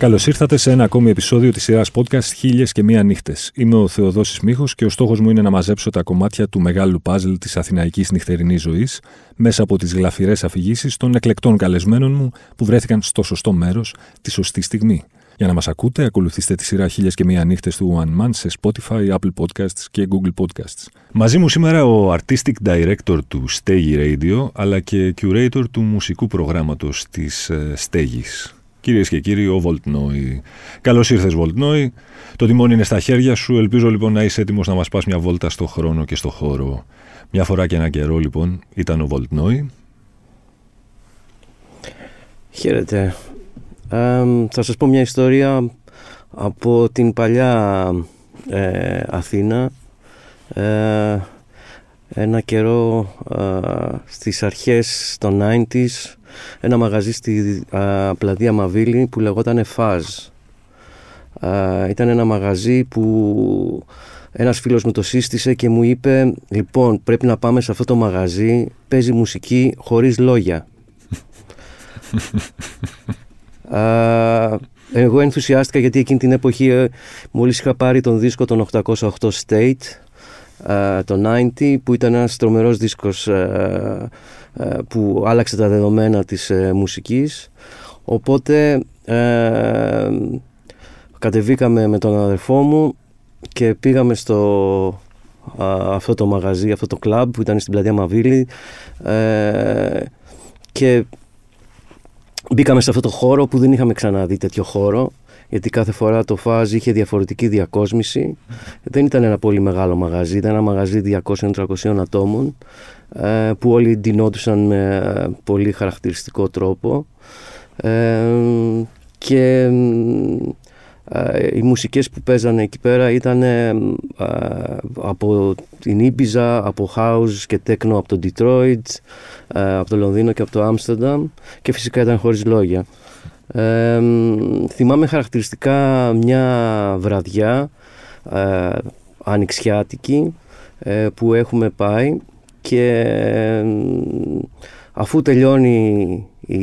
Καλώς ήρθατε σε ένα ακόμη επεισόδιο της σειράς podcast Χίλιες και Μία Νύχτες. Είμαι ο Θεοδόσης Μίχο και ο στόχος μου είναι να μαζέψω τα κομμάτια του μεγάλου παζλ της αθηναϊκής νυχτερινής ζωής μέσα από τις γλαφυρές αφηγήσεις των εκλεκτών καλεσμένων μου που βρέθηκαν στο σωστό μέρος τη σωστή στιγμή. Για να μας ακούτε, ακολουθήστε τη σειρά Χίλιες και Μία Νύχτες του One Man σε Spotify, Apple Podcasts και Google Podcasts. Μαζί μου σήμερα ο Artistic Director του Stegi Radio αλλά και Curator του μουσικού προγράμματος της Στέγης. Κυρίες και κύριοι, ο Βολτνόη. Καλώς ήρθες, Βολτνόη. Το τιμόνι είναι στα χέρια σου. Ελπίζω λοιπόν να είσαι έτοιμος να μας πας μια βόλτα στο χρόνο και στο χώρο. Μια φορά και ένα καιρό, λοιπόν, ήταν ο Βολτνόη. Χαίρετε. Ε, θα σας πω μια ιστορία από την παλιά ε, Αθήνα. Ε, ένα καιρό ε, στις αρχές των 90s ένα μαγαζί στη α, πλατεία Μαβίλη που λεγόταν Φάζ. ήταν ένα μαγαζί που ένας φίλος μου το σύστησε και μου είπε λοιπόν πρέπει να πάμε σε αυτό το μαγαζί παίζει μουσική χωρίς λόγια. εγώ ενθουσιάστηκα γιατί εκείνη την εποχή ε, μόλις είχα πάρει τον δίσκο των 808 State το 90 που ήταν ένας τρομερός δίσκος ε, που άλλαξε τα δεδομένα της ε, μουσικής οπότε ε, κατεβήκαμε με τον αδερφό μου και πήγαμε στο αυτό το μαγαζί, αυτό το κλαμπ που ήταν στην πλατεία Μαβίλη και μπήκαμε σε αυτό το χώρο που δεν είχαμε ξαναδεί τέτοιο χώρο γιατί κάθε φορά το φάζ είχε διαφορετική διακόσμηση. Δεν ήταν ένα πολύ μεγάλο μαγαζί, ήταν ένα μαγαζί 200-300 ατόμων ε, που όλοι ντυνόντουσαν με ε, πολύ χαρακτηριστικό τρόπο ε, και οι μουσικές που παίζανε εκεί πέρα ήταν από την Ήμπιζα, από house και τέκνο από το Detroit, από το Λονδίνο και από το Άμστερνταμ και φυσικά ήταν χωρίς λόγια. θυμάμαι χαρακτηριστικά μια βραδιά ανοιξιάτικη που έχουμε πάει και αφού τελειώνει η,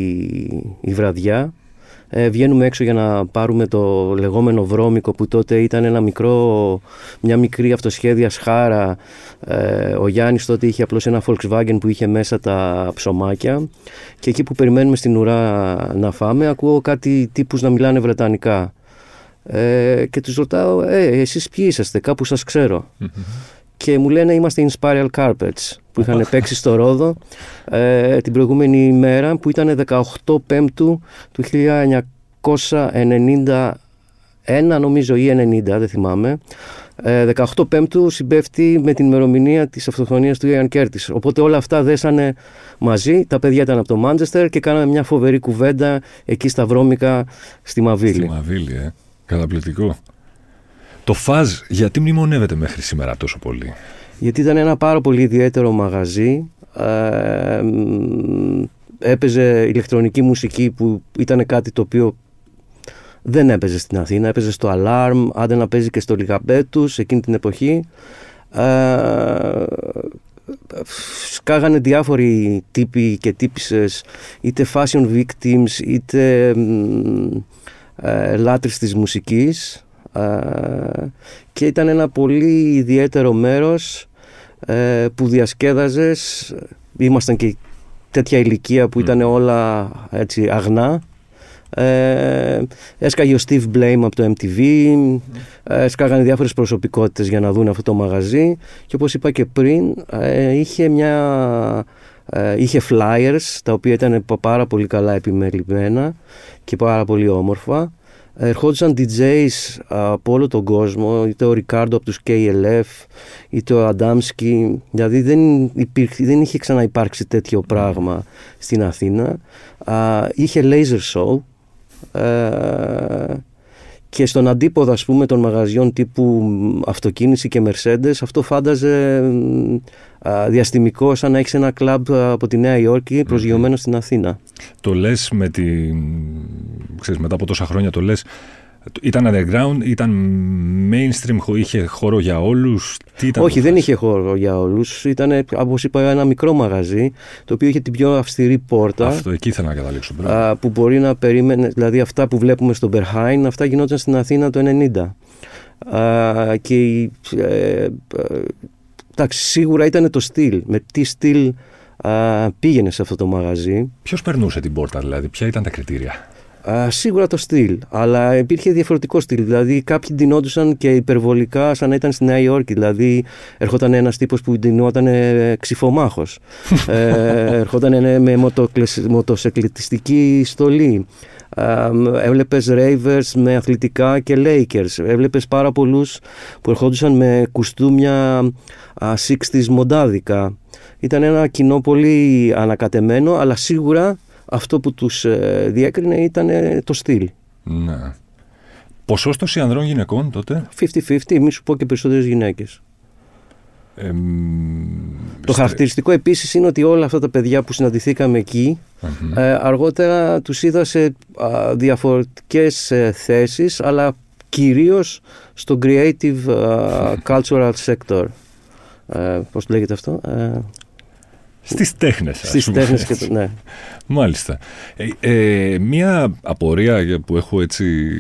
η βραδιά ε, βγαίνουμε έξω για να πάρουμε το λεγόμενο βρώμικο που τότε ήταν ένα μικρό, μια μικρή αυτοσχέδια σχάρα. Ε, ο Γιάννης τότε είχε απλώς ένα Volkswagen που είχε μέσα τα ψωμάκια και εκεί που περιμένουμε στην ουρά να φάμε ακούω κάτι τύπους να μιλάνε βρετανικά. Ε, και τους ρωτάω, ε, εσείς ποιοι είσαστε, κάπου σας ξερω και μου λένε είμαστε in Spiral Carpets που είχαν παίξει στο Ρόδο ε, την προηγούμενη ημέρα που ήταν 18 Πέμπτου του 1991 νομίζω ή 90 δεν θυμάμαι 18 ε, Πέμπτου συμπέφτει με την ημερομηνία της αυτοκτονίας του Ιαν Κέρτης. Οπότε όλα αυτά δέσανε μαζί τα παιδιά ήταν από το Μάντζεστερ και κάναμε μια φοβερή κουβέντα εκεί στα βρώμικα στη Μαβίλη. Στη Μαβίλη ε, καταπληκτικό. Το Φαζ γιατί μνημονεύεται μέχρι σήμερα τόσο πολύ; Γιατί ήταν ένα πάρα πολύ ιδιαίτερο μαγαζί. Ε, έπαιζε ηλεκτρονική μουσική που ήταν κάτι το οποίο δεν έπαιζε στην Αθήνα. Έπαιζε στο Alarm, άντε να παίζει και στο Λιγαμπέτους εκείνη την εποχή. Ε, σκάγανε διάφοροι τύποι και τύπησες είτε fashion victims είτε ε, λάτρεις της μουσικής και ήταν ένα πολύ ιδιαίτερο μέρος ε, που διασκέδαζες ήμασταν και τέτοια ηλικία που ήταν όλα έτσι αγνά. Ε, έσκαγε ο Steve Blame από το MTV ε, έσκαγανε διάφορες προσωπικότητες για να δουν αυτό το μαγαζί. Και όπως είπα και πριν ε, είχε μια ε, είχε flyers τα οποία ήταν πάρα πολύ καλά επιμελημένα και πάρα πολύ όμορφα ερχόντουσαν DJs από όλο τον κόσμο, είτε ο Ρικάρντο από τους KLF, είτε ο Αντάμσκι, δηλαδή δεν, υπήρχε, δεν είχε ξαναυπάρξει τέτοιο πράγμα στην Αθήνα. είχε laser show ε, και στον αντίποδο ας πούμε των μαγαζιών τύπου αυτοκίνηση και Mercedes αυτό φάνταζε διαστημικό σαν να έχεις ένα κλαμπ από τη Νέα Υόρκη προσγειωμένο στην Αθήνα. Το λες με τη... Ξέρεις, μετά από τόσα χρόνια το λες Ήταν underground, ήταν mainstream, είχε χώρο για όλους. Τι ήταν Όχι, δεν είχε χώρο για όλους. Ήταν, όπως είπα, ένα μικρό μαγαζί, το οποίο είχε την πιο αυστηρή πόρτα. Αυτό, εκεί ήθελα να καταλήξω. Α, που μπορεί να περίμενε, δηλαδή αυτά που βλέπουμε στο Μπερχάιν, αυτά γινόταν στην Αθήνα το 90. Α, και ε, εντάξει, σίγουρα ήταν το στυλ. Με τι στυλ α, πήγαινε σε αυτό το μαγαζί. Ποιος περνούσε την πόρτα, δηλαδή, ποια ήταν τα κριτήρια; Α, σίγουρα το στυλ, αλλά υπήρχε διαφορετικό στυλ. Δηλαδή, κάποιοι ντυνόντουσαν και υπερβολικά σαν να ήταν στη Νέα Υόρκη. Δηλαδή, ερχόταν ένας τύπος που ντυνόταν ξυφομάχος. ε, ερχόταν με μοτοσεκλητιστική στολή. Έβλεπες Ravers με αθλητικά και Lakers. Έβλεπες πάρα πολλούς που ερχόντουσαν με κουστούμια 60s μοντάδικα. Ήταν ένα κοινό πολύ ανακατεμένο, αλλά σίγουρα αυτό που τους ε, διέκρινε ήταν το στυλ. Ναι. Ποσόστοση ανδρών γυναικών τότε; 50-50, μη σου πω και περισσότερες γυναίκες. Ε, το χαρακτηριστικό επίσης είναι ότι όλα αυτά τα παιδιά που συναντηθήκαμε ε, αργότερα τους είδα σε α, διαφορετικές ε, θέσεις αλλά κυρίως στο creative cultural sector. Ε, πώς λέγεται αυτό; Στις τέχνες. Στις τέχνες και το. Ναι. Μάλιστα. Ε, ε, μία απορία που έχω έτσι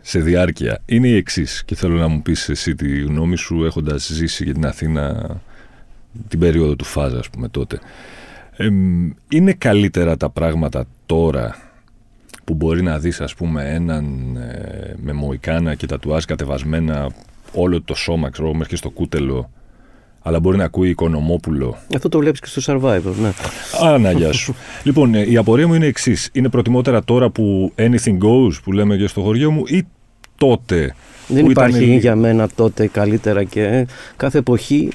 σε διάρκεια είναι η εξής και θέλω να μου πεις εσύ τη γνώμη σου έχοντας ζήσει για την Αθήνα την περίοδο του Φάζα ας πούμε τότε. Ε, είναι καλύτερα τα πράγματα τώρα που μπορεί να δεις ας πούμε έναν ε, με μοϊκάνα και τατουάζ κατεβασμένα όλο το σώμα ξέρω μέχρι και στο κούτελο αλλά μπορεί να ακούει Οικονομόπουλο. Αυτό το βλέπεις και στο Survivor, ναι. Αναγιά σου. λοιπόν, ε, η απορία μου είναι εξής. Είναι προτιμότερα τώρα που anything goes, που λέμε και στο χωριό μου, ή τότε. Δεν υπάρχει για μένα τότε καλύτερα και κάθε εποχή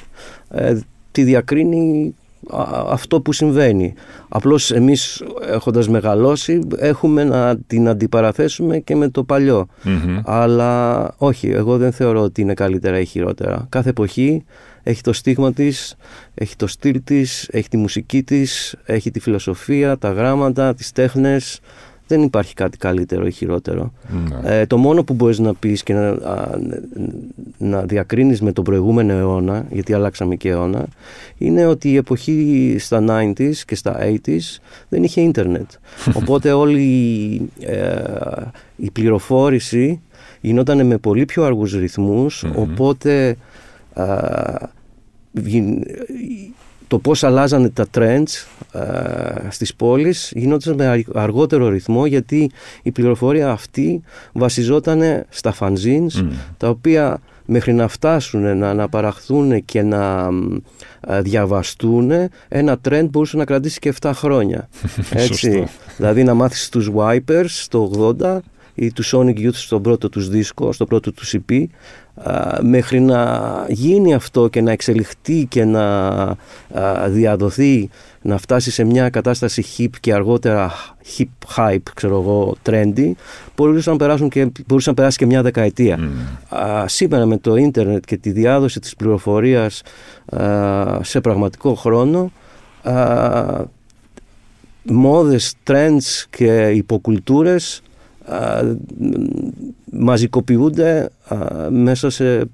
ε, τη διακρίνει αυτό που συμβαίνει. Απλώς εμείς έχοντας μεγαλώσει έχουμε να την αντιπαραθέσουμε και με το παλιο Αλλά όχι, εγώ δεν θεωρώ ότι είναι καλύτερα ή χειρότερα. Κάθε εποχή έχει το στίγμα της, έχει το στυλ της, έχει τη μουσική της, έχει τη φιλοσοφία, τα γράμματα, τις τέχνες. Δεν υπάρχει κάτι καλύτερο ή χειρότερο. Ναι. Ε, το μόνο που μπορείς να πεις και να, να διακρίνεις με τον προηγούμενο αιώνα, γιατί αλλάξαμε και αιώνα, είναι ότι η εποχή στα 90s και στα 80s δεν είχε ίντερνετ. Οπότε όλη ε, η πληροφόρηση γινόταν με πολύ πιο αργούς οπότε το πώς αλλάζανε τα trends στις πόλεις γινόταν με αργότερο ρυθμό γιατί η πληροφορία αυτή βασιζόταν στα fanzines τα οποία μέχρι να φτάσουν να αναπαραχθούν και να διαβαστούν ένα trend μπορούσε να κρατήσει και 7 χρόνια. Έτσι. δηλαδή να μάθεις τους Wipers το 80 ή του Sonic Youth στο πρώτο τους δίσκο, στο πρώτο τους EP μέχρι να γίνει αυτό και να εξελιχθεί και να διαδοθεί να φτάσει σε μια κατάσταση hip και αργότερα hip hype, ξέρω εγώ, trendy, μπορούσε να, περάσουν και, μπορούσε να περάσει και μια δεκαετία. Mm. σήμερα με το ίντερνετ και τη διάδοση της πληροφορίας σε πραγματικό χρόνο, α, μόδες, trends και υποκουλτούρες μαζικοποιούνται μέσα σε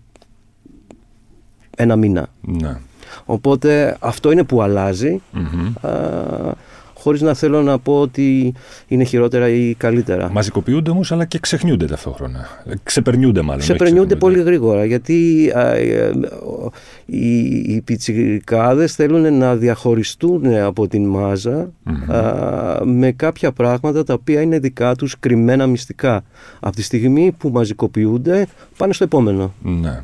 ένα μήνα. Ναι. Οπότε αυτό είναι που αλλάζει χωρίς να θέλω να πω ότι είναι χειρότερα ή καλύτερα. Μαζικοποιούνται όμως αλλά και ξεχνιούνται ταυτόχρονα. Ξεπερνιούνται μάλλον. Ξεπερνιούνται πολύ γρήγορα γιατί ε, οι, οι πιτσιρικάδες θέλουν να διαχωριστούν από την μάζα με κάποια πράγματα τα οποία είναι δικά τους κρυμμένα μυστικά. Από τη στιγμή που μαζικοποιούνται πάνε στο επόμενο. Ναι.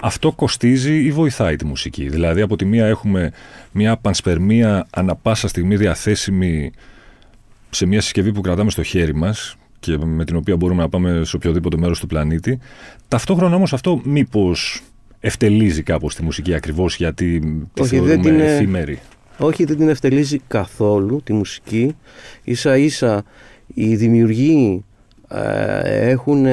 Αυτό κοστίζει ή βοηθάει τη μουσική. Δηλαδή, από τη μία έχουμε μια πανσπερμία ανα πάσα στιγμή διαθέσιμη σε μια συσκευή που κρατάμε στο χέρι μας και με την οποία μπορούμε να πάμε σε οποιοδήποτε μέρος του πλανήτη. Ταυτόχρονα όμως αυτό μήπως ευτελίζει κάπως τη μουσική ακριβώς γιατί τη Όχι, θεωρούμε δεν την, εφήμερη; Όχι, δεν την ευτελίζει καθόλου τη μουσική. Ίσα ίσα οι δημιουργοί ε, έχουν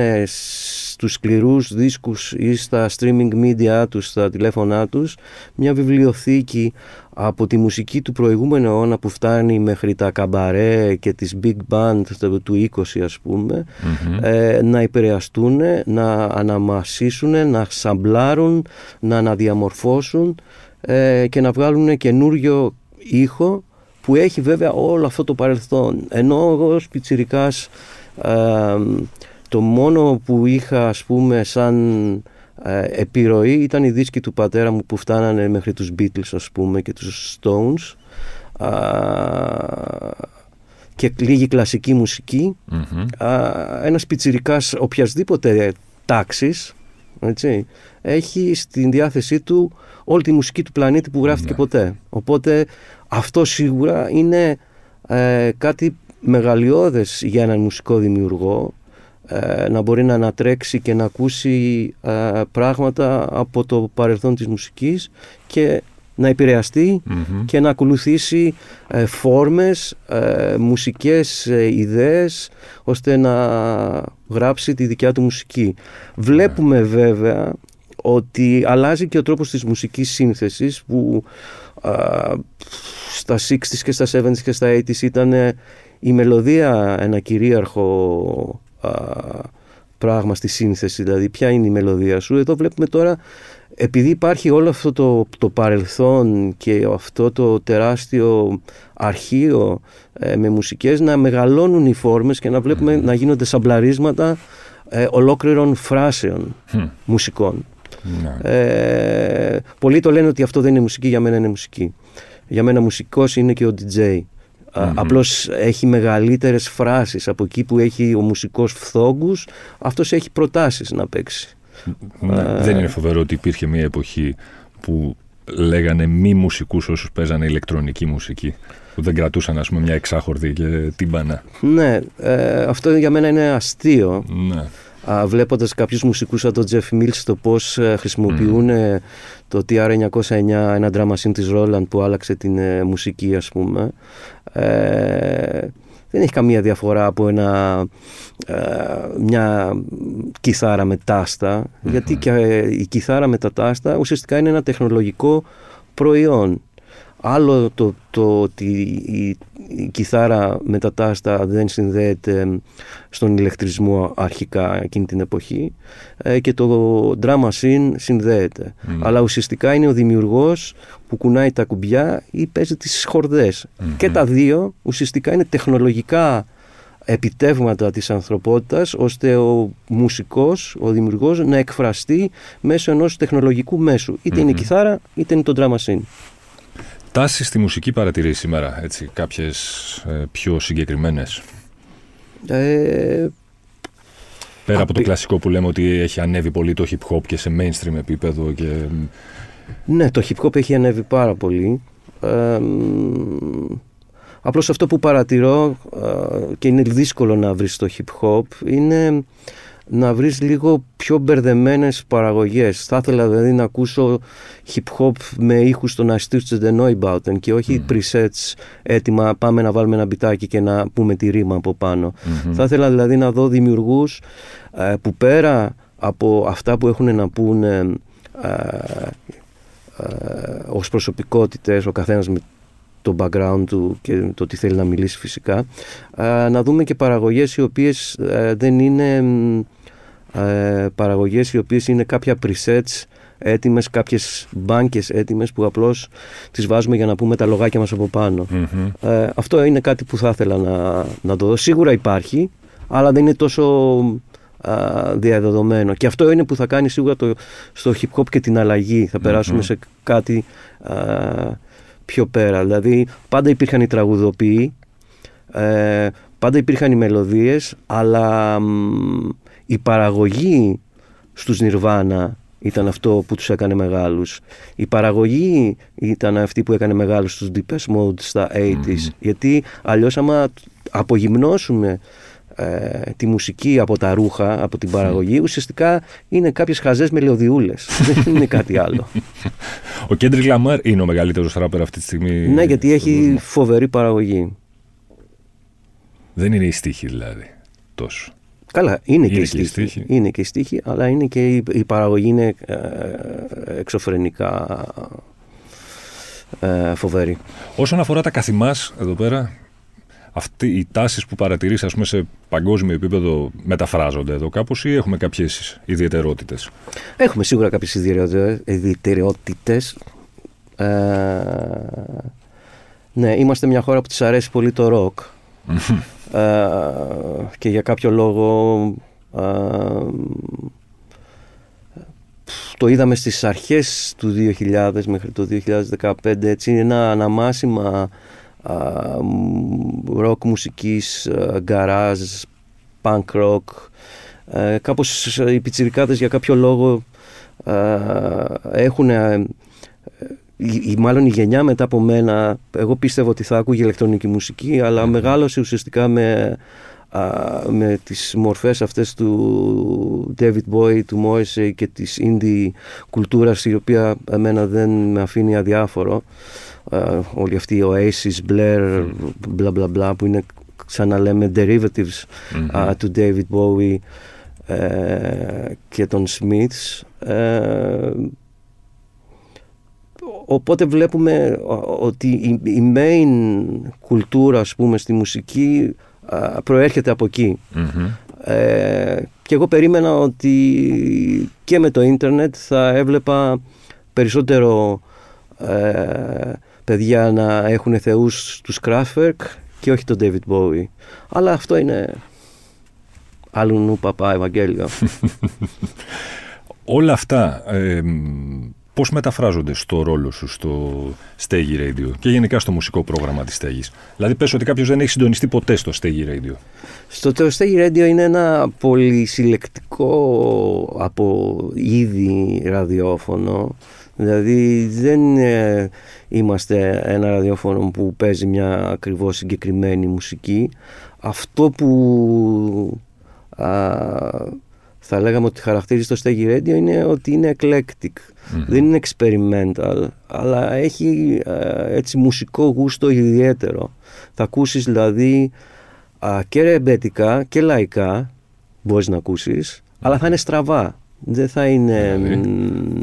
στους σκληρούς δίσκους ή στα streaming media τους, στα τηλέφωνά τους μια βιβλιοθήκη από τη μουσική του προηγούμενου αιώνα που φτάνει μέχρι τα καμπαρέ και τις big band του 20 ας πουμε ε, να επηρεαστούν, να αναμασίσουν, να σαμπλάρουν, να αναδιαμορφώσουν ε, και να βγάλουν καινούριο ήχο που έχει βέβαια όλο αυτό το παρελθόν. Ενώ εγώ ως πιτσιρικάς ε, το μόνο που είχα ας πούμε σαν ε, επιρροή ήταν οι δίσκοι του πατέρα μου που φτάνανε μέχρι τους Beatles ας πούμε και τους Stones. Και λίγη κλασική μουσική. Ένας πιτσιρικάς οποιασδήποτε τάξης έτσι, έχει στην διάθεσή του όλη τη μουσική του πλανήτη που γράφτηκε ναι. ποτέ. Οπότε αυτό σίγουρα είναι ε, κάτι μεγαλειώδες για έναν μουσικό δημιουργό ε, να μπορεί να ανατρέξει και να ακούσει ε, πράγματα από το παρελθόν της μουσικής και να επηρεαστει και να ακολουθήσει ε, φόρμες, ε, μουσικές ιδέες ώστε να γράψει τη δικιά του μουσική. Βλέπουμε βέβαια ότι αλλάζει και ο τρόπος της μουσικής σύνθεσης που στα 60s και στα 70s και στα 80s ήταν η μελωδία ένα κυρίαρχο πράγμα στη σύνθεση, δηλαδή ποια είναι η μελωδία σου. Εδώ βλέπουμε τώρα, επειδή υπάρχει όλο αυτό το, το παρελθόν και αυτό το τεράστιο αρχείο ε, με μουσικές να μεγαλώνουν οι φόρμες και να βλέπουμε να γίνονται σαμπλαρίσματα ε, ολόκληρων φράσεων μουσικών. Ναι. Ε, πολλοί το λένε ότι αυτό δεν είναι μουσική, για μένα είναι μουσική. Για μένα μουσικός είναι και ο DJ. Mm-hmm. Απλώς έχει μεγαλύτερες φράσεις από εκεί που έχει ο μουσικός φθόγκους αυτός έχει προτάσεις να παίξει. Ναι, δεν είναι φοβερό ότι υπήρχε μια εποχή που λέγανε μη μουσικούς όσους παίζανε ηλεκτρονική μουσική που δεν κρατούσαν ας πούμε μια εξάχορδη και τύμπανα. Ναι, ε, αυτό για μένα είναι αστείο. Ναι βλέποντας κάποιους μουσικούς σαν τον Jeff Mills το πώς ε, χρησιμοποιούν mm. το TR-909 ένα drama synth της Roland που άλλαξε την ε, μουσική ας πούμε ε, δεν έχει καμία διαφορά από ένα, μια κιθάρα με τάστα γιατί και η κιθάρα με τα τάστα ουσιαστικά είναι ένα τεχνολογικό προϊόν Άλλο το, το ότι η, η κιθάρα με τα τάστα δεν συνδέεται στον ηλεκτρισμό αρχικά εκείνη την εποχή ε, και το drama scene συνδέεται. Αλλά ουσιαστικά είναι ο δημιουργός που κουνάει τα κουμπιά ή παίζει τις χορδες Και τα δύο ουσιαστικά είναι τεχνολογικά επιτεύγματα της ανθρωπότητας ώστε ο μουσικός, ο δημιουργός να εκφραστεί μέσω ενός τεχνολογικού μέσου. είναι η κιθάρα είτε είναι το drama scene. Τάσεις στη μουσική παρατηρείς σήμερα, έτσι, κάποιες ε, πιο συγκεκριμένες; Ε, Πέρα από το κλασικό που λέμε ότι έχει ανέβει πολύ το hip hop και σε mainstream επίπεδο και... Ναι, το hip hop έχει ανέβει πάρα πολύ. Ε, απλώς αυτό που παρατηρώ ε, και είναι δύσκολο να βρεις το hip hop είναι να βρεις λίγο πιο μπερδεμένες παραγωγές. Θα ήθελα δηλαδή να ακούσω hip hop με ήχους των Αστήρτσε Neubauten και όχι mm. presets έτοιμα πάμε να βάλουμε ένα μπιτάκι και να πούμε τη ρήμα από Θα ήθελα δηλαδή να δω δημιουργούς ε, που πέρα από αυτά που έχουν να πούνε ε, ε, ως προσωπικότητες, ο καθένας με το background του και το τι θέλει να μιλήσει φυσικά, να δούμε και παραγωγές οι οποίες δεν είναι ε, παραγωγές οι οποίες είναι κάποια presets έτοιμες, κάποιες μπάνκες έτοιμες που απλώς τις βάζουμε για να πούμε τα λογάκια μας από Ε, αυτό είναι κάτι που θα ήθελα να, να το δω. Σίγουρα υπάρχει, αλλά δεν είναι τόσο α, διαδεδομένο. Και αυτό είναι που θα κάνει σίγουρα το, στο hip hop και την αλλαγή. Θα περασουμε σε κάτι πιο πέρα. Δηλαδή πάντα υπήρχαν οι τραγουδοποιοί, ε, πάντα υπήρχαν οι μελωδίες, αλλά η παραγωγή στους Νιρβάνα ήταν αυτό που τους έκανε μεγάλους. Η παραγωγή ήταν αυτή που έκανε μεγάλους στους Deepest Mode στα 80s. Γιατί αλλιώς άμα απογυμνώσουμε ε, τη μουσική από τα ρούχα, από την παραγωγή, ουσιαστικά είναι κάποιες χαζές μελωδιούλες. Δεν είναι κάτι άλλο. Ο Κέντρι Λαμάρ είναι ο μεγαλύτερος ράπερ αυτή τη στιγμή. Ναι, γιατί έχει φοβερή παραγωγή. Δεν είναι η στίχη δηλαδή τόσο. Καλά, είναι, Είναι και, η και η στίχη. στίχη. Είναι και η στίχη, αλλά είναι και η, η παραγωγή είναι ε, εξωφρενικά ε, φοβερή. Όσον αφορά τα καθημάς εδώ πέρα, αυτοί οι τάσεις που παρατηρείς ας πούμε, σε παγκόσμιο επίπεδο μεταφράζονται εδώ κάπως ή έχουμε κάποιες ιδιαιτερότητες; Έχουμε σίγουρα κάποιες ιδιαιτερότητες- ιδιαιτερότητες. Ε, ναι, είμαστε μια χώρα που της αρέσει πολύ το ροκ. Ε, και για κάποιο λόγο ε, το είδαμε στις αρχές του 2000 μέχρι το 2015 έτσι είναι ένα αναμάσιμα α, μ, ροκ μουσικής, γκαράζ, punk rock. Ε, κάπως οι πιτσιρικάδες για κάποιο λόγο έχουν η, η- μάλλον η γενιά μετά από μένα εγώ πίστευα ότι θα άκουγε ηλεκτρονική μουσική αλλά μεγάλωσε ουσιαστικά με, α, με τις μορφές αυτές του David Bowie, του Morrissey και της indie κουλτούρας η οποία εμένα δεν με αφήνει αδιάφορο. Α, όλοι αυτοί οι Oasis, Blair, μπλα μπλα μπλα που είναι σαν να λέμε derivatives α, του David Bowie ε, και των Smiths ε, Οπότε βλέπουμε ο- ότι η, η main κουλτούρα ας πούμε στη μουσική α, προέρχεται από εκεί. Μμμ. Ε, και εγώ περίμενα ότι και με το ίντερνετ θα έβλεπα περισσότερο ε, παιδιά να έχουν θεούς τους Kraftwerk και όχι τον David Bowie. Αλλά αυτό είναι άλλου νου παπά Ευαγγέλιο. Όλα αυτά ε, μ, πώς μεταφράζονται στο ρόλο σου στο Stegi Radio και γενικά στο μουσικό πρόγραμμα της Στέγης. Δηλαδή πες ότι κάποιος δεν έχει συντονιστεί ποτέ στο Stegi Radio. Στο το Stage Radio είναι ένα πολυσυλλεκτικό από είδη ραδιόφωνο. Δηλαδή δεν ε, είμαστε ένα ραδιόφωνο που παίζει μια ακριβώς συγκεκριμένη μουσική. Αυτό που α, θα λέγαμε ότι χαρακτηρίζει το Stage Radio είναι ότι είναι eclectic. Δεν είναι experimental, αλλά έχει ε, έτσι μουσικό γούστο ιδιαίτερο. Θα ακούσεις δηλαδή α, και ρεμπέτικα και λαϊκά μπορείς να ακούσεις, αλλά θα είναι στραβά. Δεν θα είναι... Δηλαδή; μ,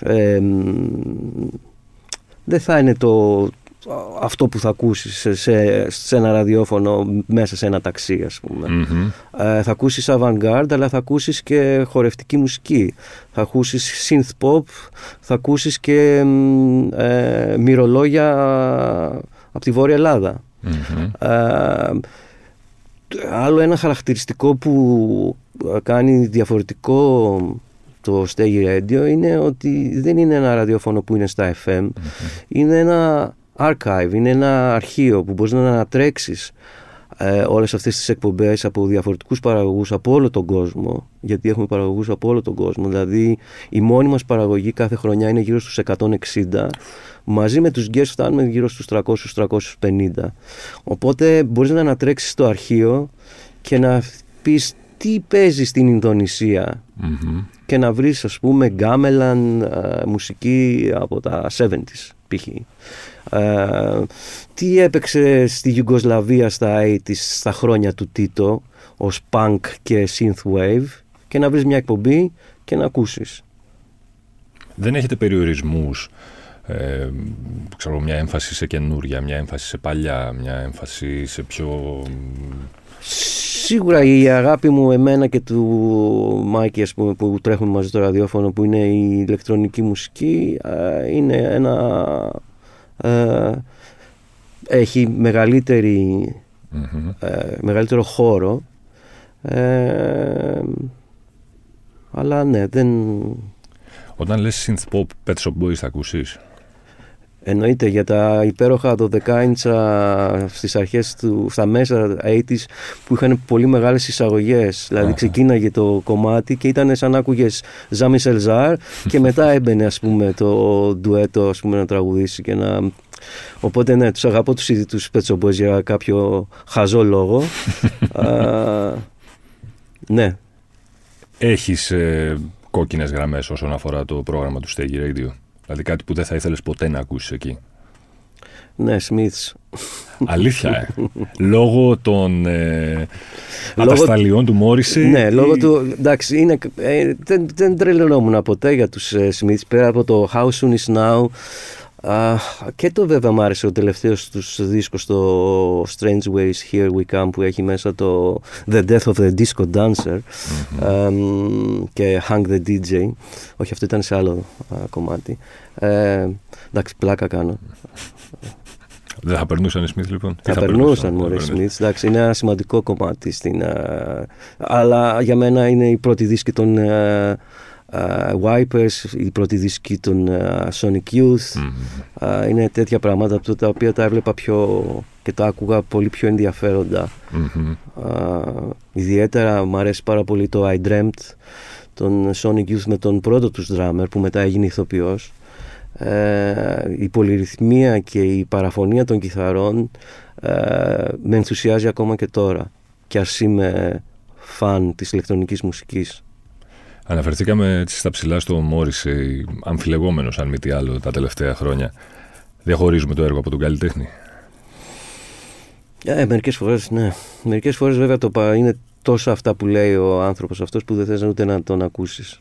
ε, μ, δεν θα είναι το, αυτό που θα ακούσεις σε, σε, σε ένα ραδιόφωνο μέσα σε ένα ταξί ας πούμε. Μμμ. Ε, θα ακούσεις avant-garde αλλά θα ακούσεις και χορευτική μουσική. Θα ακούσεις synth pop, θα ακούσεις και μ, ε, μυρολόγια από τη Βόρεια Ελλάδα. Μμμ. Ε, άλλο ένα χαρακτηριστικό που κάνει διαφορετικό το Stegi Radio είναι ότι δεν είναι ένα ραδιόφωνο που είναι στα FM. Είναι ένα archive, είναι ένα αρχείο που μπορείς να ανατρέξεις ε, όλες αυτές τις εκπομπές από διαφορετικούς παραγωγούς από όλο τον κόσμο γιατί έχουμε παραγωγούς από όλο τον κόσμο δηλαδή η μόνη μας παραγωγή κάθε χρονιά είναι γύρω στους 160 μαζί με τους guest φτάνουμε γύρω στους 300-350 οπότε μπορείς να ανατρέξεις το αρχείο και να πεις τι παίζει στην Ινδονησία Μμμ. και να βρεις ας πούμε γκάμελαν ε, μουσική από τα 70s π.χ. Ε, τι έπαιξε στη Ιουγκοσλαβία στα 80s στα χρόνια του Τίτο ως punk και synthwave και να βρεις μια εκπομπή και να ακούσεις. Δεν έχετε περιορισμούς, ε, ξέρω, μια έμφαση σε καινούρια, μια έμφαση σε παλιά, μια έμφαση σε πιο... Σίγουρα η αγάπη μου εμένα και του Μάικη ας πούμε, που τρέχουμε μαζί στο ραδιόφωνο που είναι η ηλεκτρονική μουσική ε, είναι ένα ε, έχει μεγαλύτερη, Μμμ. ε, μεγαλύτερο χώρο ε, αλλά ναι δεν Όταν λες synth pop, Pet Shop Boys θα ακούσεις; Εννοείται για τα υπέροχα 12 ίντσα στις αρχές του, στα μέσα 80s που είχαν πολύ μεγάλες εισαγωγές. Δηλαδή Αχα. ξεκίναγε το κομμάτι και ήταν σαν να άκουγες Ζάμι Σελζάρ και μετά έμπαινε ας πούμε το ντουέτο ας πούμε να τραγουδήσει και να... Οπότε ναι, τους αγαπώ τους ήδη τους Pet Shop Boys για κάποιο χαζό λόγο. Α, ναι, Έχεις ε, κόκκινες γραμμές όσον αφορά το πρόγραμμα του Stegi Radio. Δηλαδή κάτι που δεν θα ήθελες ποτέ να ακούσεις εκεί. Ναι, Smiths. Αλήθεια, ε. λόγω των ε, ατασταλιών του Μόριση. Ναι, λόγω του. Εντάξει, είναι, ε, δεν, δεν τρελαινόμουν ποτέ για τους ε, Smiths πέρα από το How Soon Is Now. Και το βέβαια μου άρεσε ο τελευταίος τους δίσκος το Strange Ways Here We Come που έχει μέσα το The Death of the Disco Dancer και Hang the DJ. Όχι, αυτό ήταν σε άλλο κομμάτι. Ε, εντάξει, πλάκα κάνω. Δεν θα περνούσαν οι Smith λοιπόν; Θα, θα περνούσαν μωρέ οι Smith. Εντάξει, είναι ένα σημαντικό κομμάτι. Στην, uh, αλλά για μένα είναι η πρώτη δίσκη των uh, uh, Wipers, η πρώτη δίσκη των Sonic Youth. Mm-hmm. είναι τέτοια πράγματα τα οποία τα έβλεπα πιο και τα άκουγα πολύ πιο ενδιαφέροντα. Mm-hmm. ιδιαίτερα μου αρέσει πάρα πολύ το I Dreamt των Sonic Youth με τον πρώτο τους drummer που μετά έγινε ηθοποιός ε, η πολυρυθμία και η παραφωνία των κιθαρών ε, με ενθουσιάζει ακόμα και τώρα και ας είμαι φαν της ηλεκτρονικής μουσικής. Αναφερθήκαμε στα ψηλά στο Μόρισε, αμφιλεγόμενος αν μη τι άλλο τα τελευταία χρόνια. Διαχωρίζουμε το έργο από τον καλλιτέχνη. Ε, μερικές φορές ναι. Μερικές φορές βέβαια το, είναι τόσο αυτά που λέει ο άνθρωπος αυτός που δεν θες ούτε να τον ακούσεις.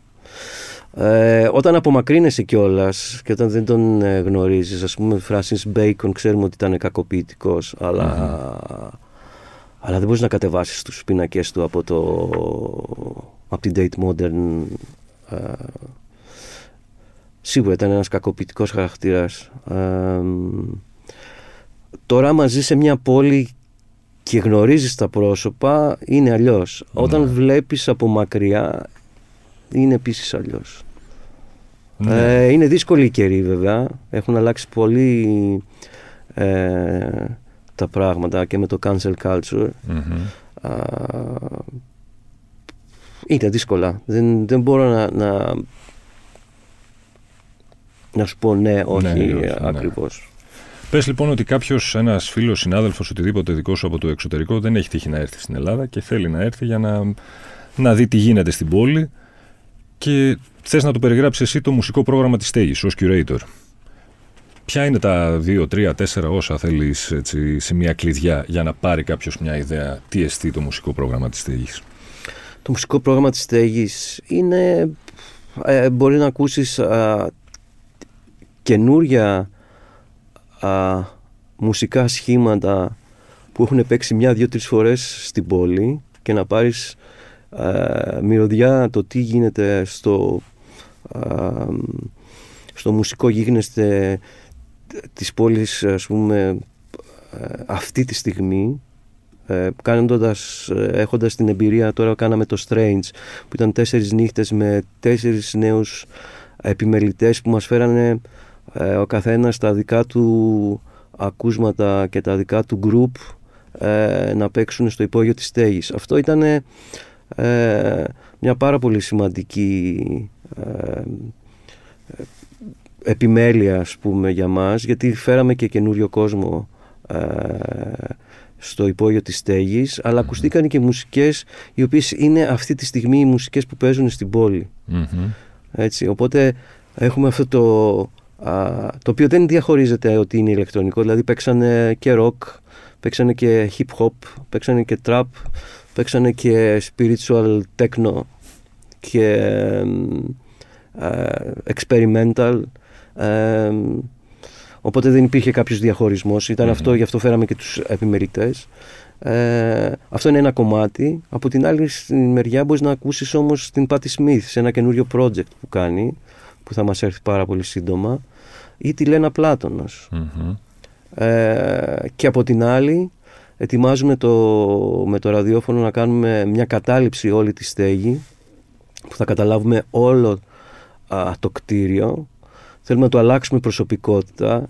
Ε, όταν απομακρύνεσαι κιόλας και όταν δεν τον ε, γνωρίζεις, ας πούμε, Φράσιν Μπέικον ξέρουμε ότι ήταν κακοποιητικός, αλλά, αλλά δεν μπορείς να κατεβάσεις τους πίνακε του από το up-to-date modern. Ε, σίγουρα ήταν ένας κακοποιητικός χαρακτήρας. Ε, τώρα μαζί σε μια πόλη και γνωρίζεις τα πρόσωπα είναι αλλιώς. Όταν βλέπεις από μακριά είναι επίσης αλλιώς. Ναι. Ε, είναι δύσκολη η καιρή βέβαια. Έχουν αλλάξει πολύ ε, τα πράγματα και με το cancel culture. Είναι δύσκολα. Δεν, δεν μπορώ να, να, να σου πω ναι, όχι, ναι, όχι ναι. ακριβώς. Πες λοιπόν ότι κάποιος, ένας φίλος, συνάδελφος, οτιδήποτε δικός σου από το εξωτερικό δεν έχει τύχει να έρθει στην Ελλάδα και θέλει να έρθει για να, να δει τι γίνεται στην πόλη και θες να του περιγράψεις εσύ το μουσικό πρόγραμμα της στέγης ως curator. Ποια είναι τα δύο, τρία, τέσσερα όσα θέλεις έτσι, σε μια κλειδιά για να πάρει κάποιος μια ιδέα τι εστί το μουσικό πρόγραμμα της στέγης; Το μουσικό πρόγραμμα της στέγης είναι... Ε, μπορεί να ακούσεις α, καινούρια μουσικά σχήματα που έχουν παίξει μια, δύο, τρεις φορές στην πόλη και να πάρεις ε, μυρωδιά το τι γίνεται στο, στο μουσικό γίγνεσθε της πόλης ας πούμε ε, αυτή τη στιγμή ε, κάνοντας, ε, έχοντας την εμπειρία τώρα κάναμε το Strange που ήταν τέσσερις νύχτες με τέσσερις νέους επιμελητές που μας φέρανε ε, ο καθένας τα δικά του ακούσματα και τα δικά του group να παίξουν στο υπόγειο της στέγης. Αυτό ήταν ε, μια πάρα πολύ σημαντική ε, επιμέλεια ας πούμε για μας γιατί φέραμε και καινούριο κόσμο ε, στο υπόγειο της στέγης αλλά ακουστήκαν και μουσικές οι οποίες είναι αυτή τη στιγμή οι μουσικές που παίζουν στην πόλη. Έτσι, οπότε έχουμε αυτό το, το οποίο δεν διαχωρίζεται ότι είναι ηλεκτρονικό. Δηλαδή παίξανε και rock παίξανε και hip hop παίξανε και trap παίξανε και spiritual techno και ε, experimental ε, οπότε δεν υπήρχε κάποιος διαχωρισμός. Αυτό, γι' αυτό φέραμε και τους επιμερητές ε, αυτό είναι ένα κομμάτι. Από την άλλη μεριά μπορείς να ακούσεις όμως την Patti Smith σε ένα καινούριο project που κάνει που θα μας έρθει πάρα πολύ σύντομα ή τη Λένα και από την άλλη ετοιμάζουμε το, με το ραδιόφωνο να κάνουμε μια κατάληψη όλη τη στέγη που θα καταλάβουμε όλο το κτίριο. Θέλουμε να το αλλάξουμε προσωπικότητα,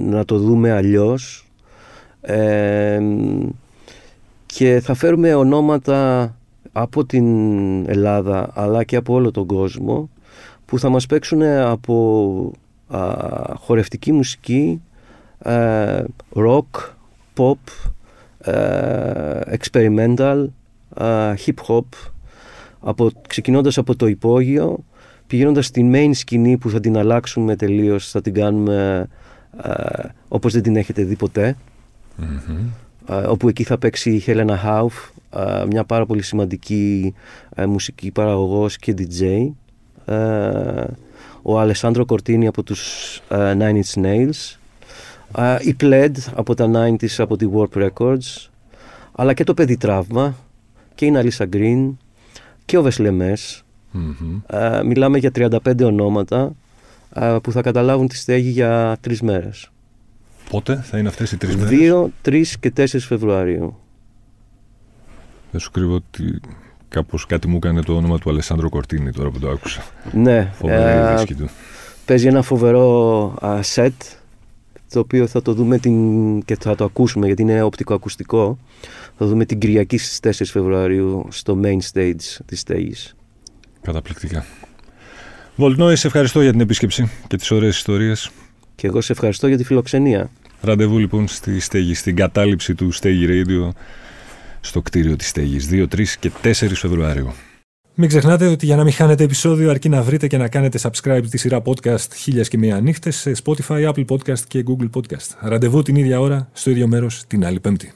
να το δούμε αλλιώς. Και θα φέρουμε ονόματα από την Ελλάδα αλλά και από όλο τον κόσμο που θα μας παίξουν από χορευτική μουσική, rock, pop, ε, experimental, ε, hip hop, από, ξεκινώντας από το υπόγειο, πηγαίνοντας στην main σκηνή που θα την αλλάξουμε τελείως, θα την κάνουμε όπως δεν την έχετε δει όπου εκεί θα παίξει η Χέλενα Χάουφ, μια πάρα πολύ σημαντική μουσική παραγωγός και DJ. Ο Αλεσάνδρο Κορτίνη από τους Nine Inch Nails. Η Pled από τα 90s από τη Warp Records. Αλλά και το Παιδί Τραύμα και η Ναλίσα Γκριν και ο Βεσλεμές. Μιλάμε για 35 ονόματα που θα καταλάβουν τη στέγη για τρεις μέρες. Πότε θα είναι αυτές οι τρεις μέρες; 2, 3 και 4 Φεβρουαρίου. Δεν σου κρύβω ότι κάπως κάτι μου έκανε το όνομα του Αλεσάνδρο Κορτίνη τώρα που το άκουσα. Ναι. Φοβερή ε, του. Παίζει ένα φοβερό σετ το οποίο θα το δούμε την, και θα το ακούσουμε γιατί είναι οπτικοακουστικό. Θα δούμε την Κυριακή στις 4 Φεβρουαρίου στο main stage της στέγης. Καταπληκτικά. Βολτνόη, σε ευχαριστώ για την επίσκεψη και τις ωραίες ιστορίες. Και εγώ σε ευχαριστώ για τη φιλοξενία. Ραντεβού λοιπόν στη στέγη, στην κατάληψη του Στέγη Radio στο κτίριο της στέγης 2, 3 και 4 Φεβρουαρίου. Μην ξεχνάτε ότι για να μην χάνετε επεισόδιο αρκεί να βρείτε και να κάνετε subscribe τη σειρά podcast χίλιας και μία νύχτες σε Spotify, Apple Podcast και Google Podcast. Ραντεβού την ίδια ώρα, στο ίδιο μέρος, την άλλη πέμπτη.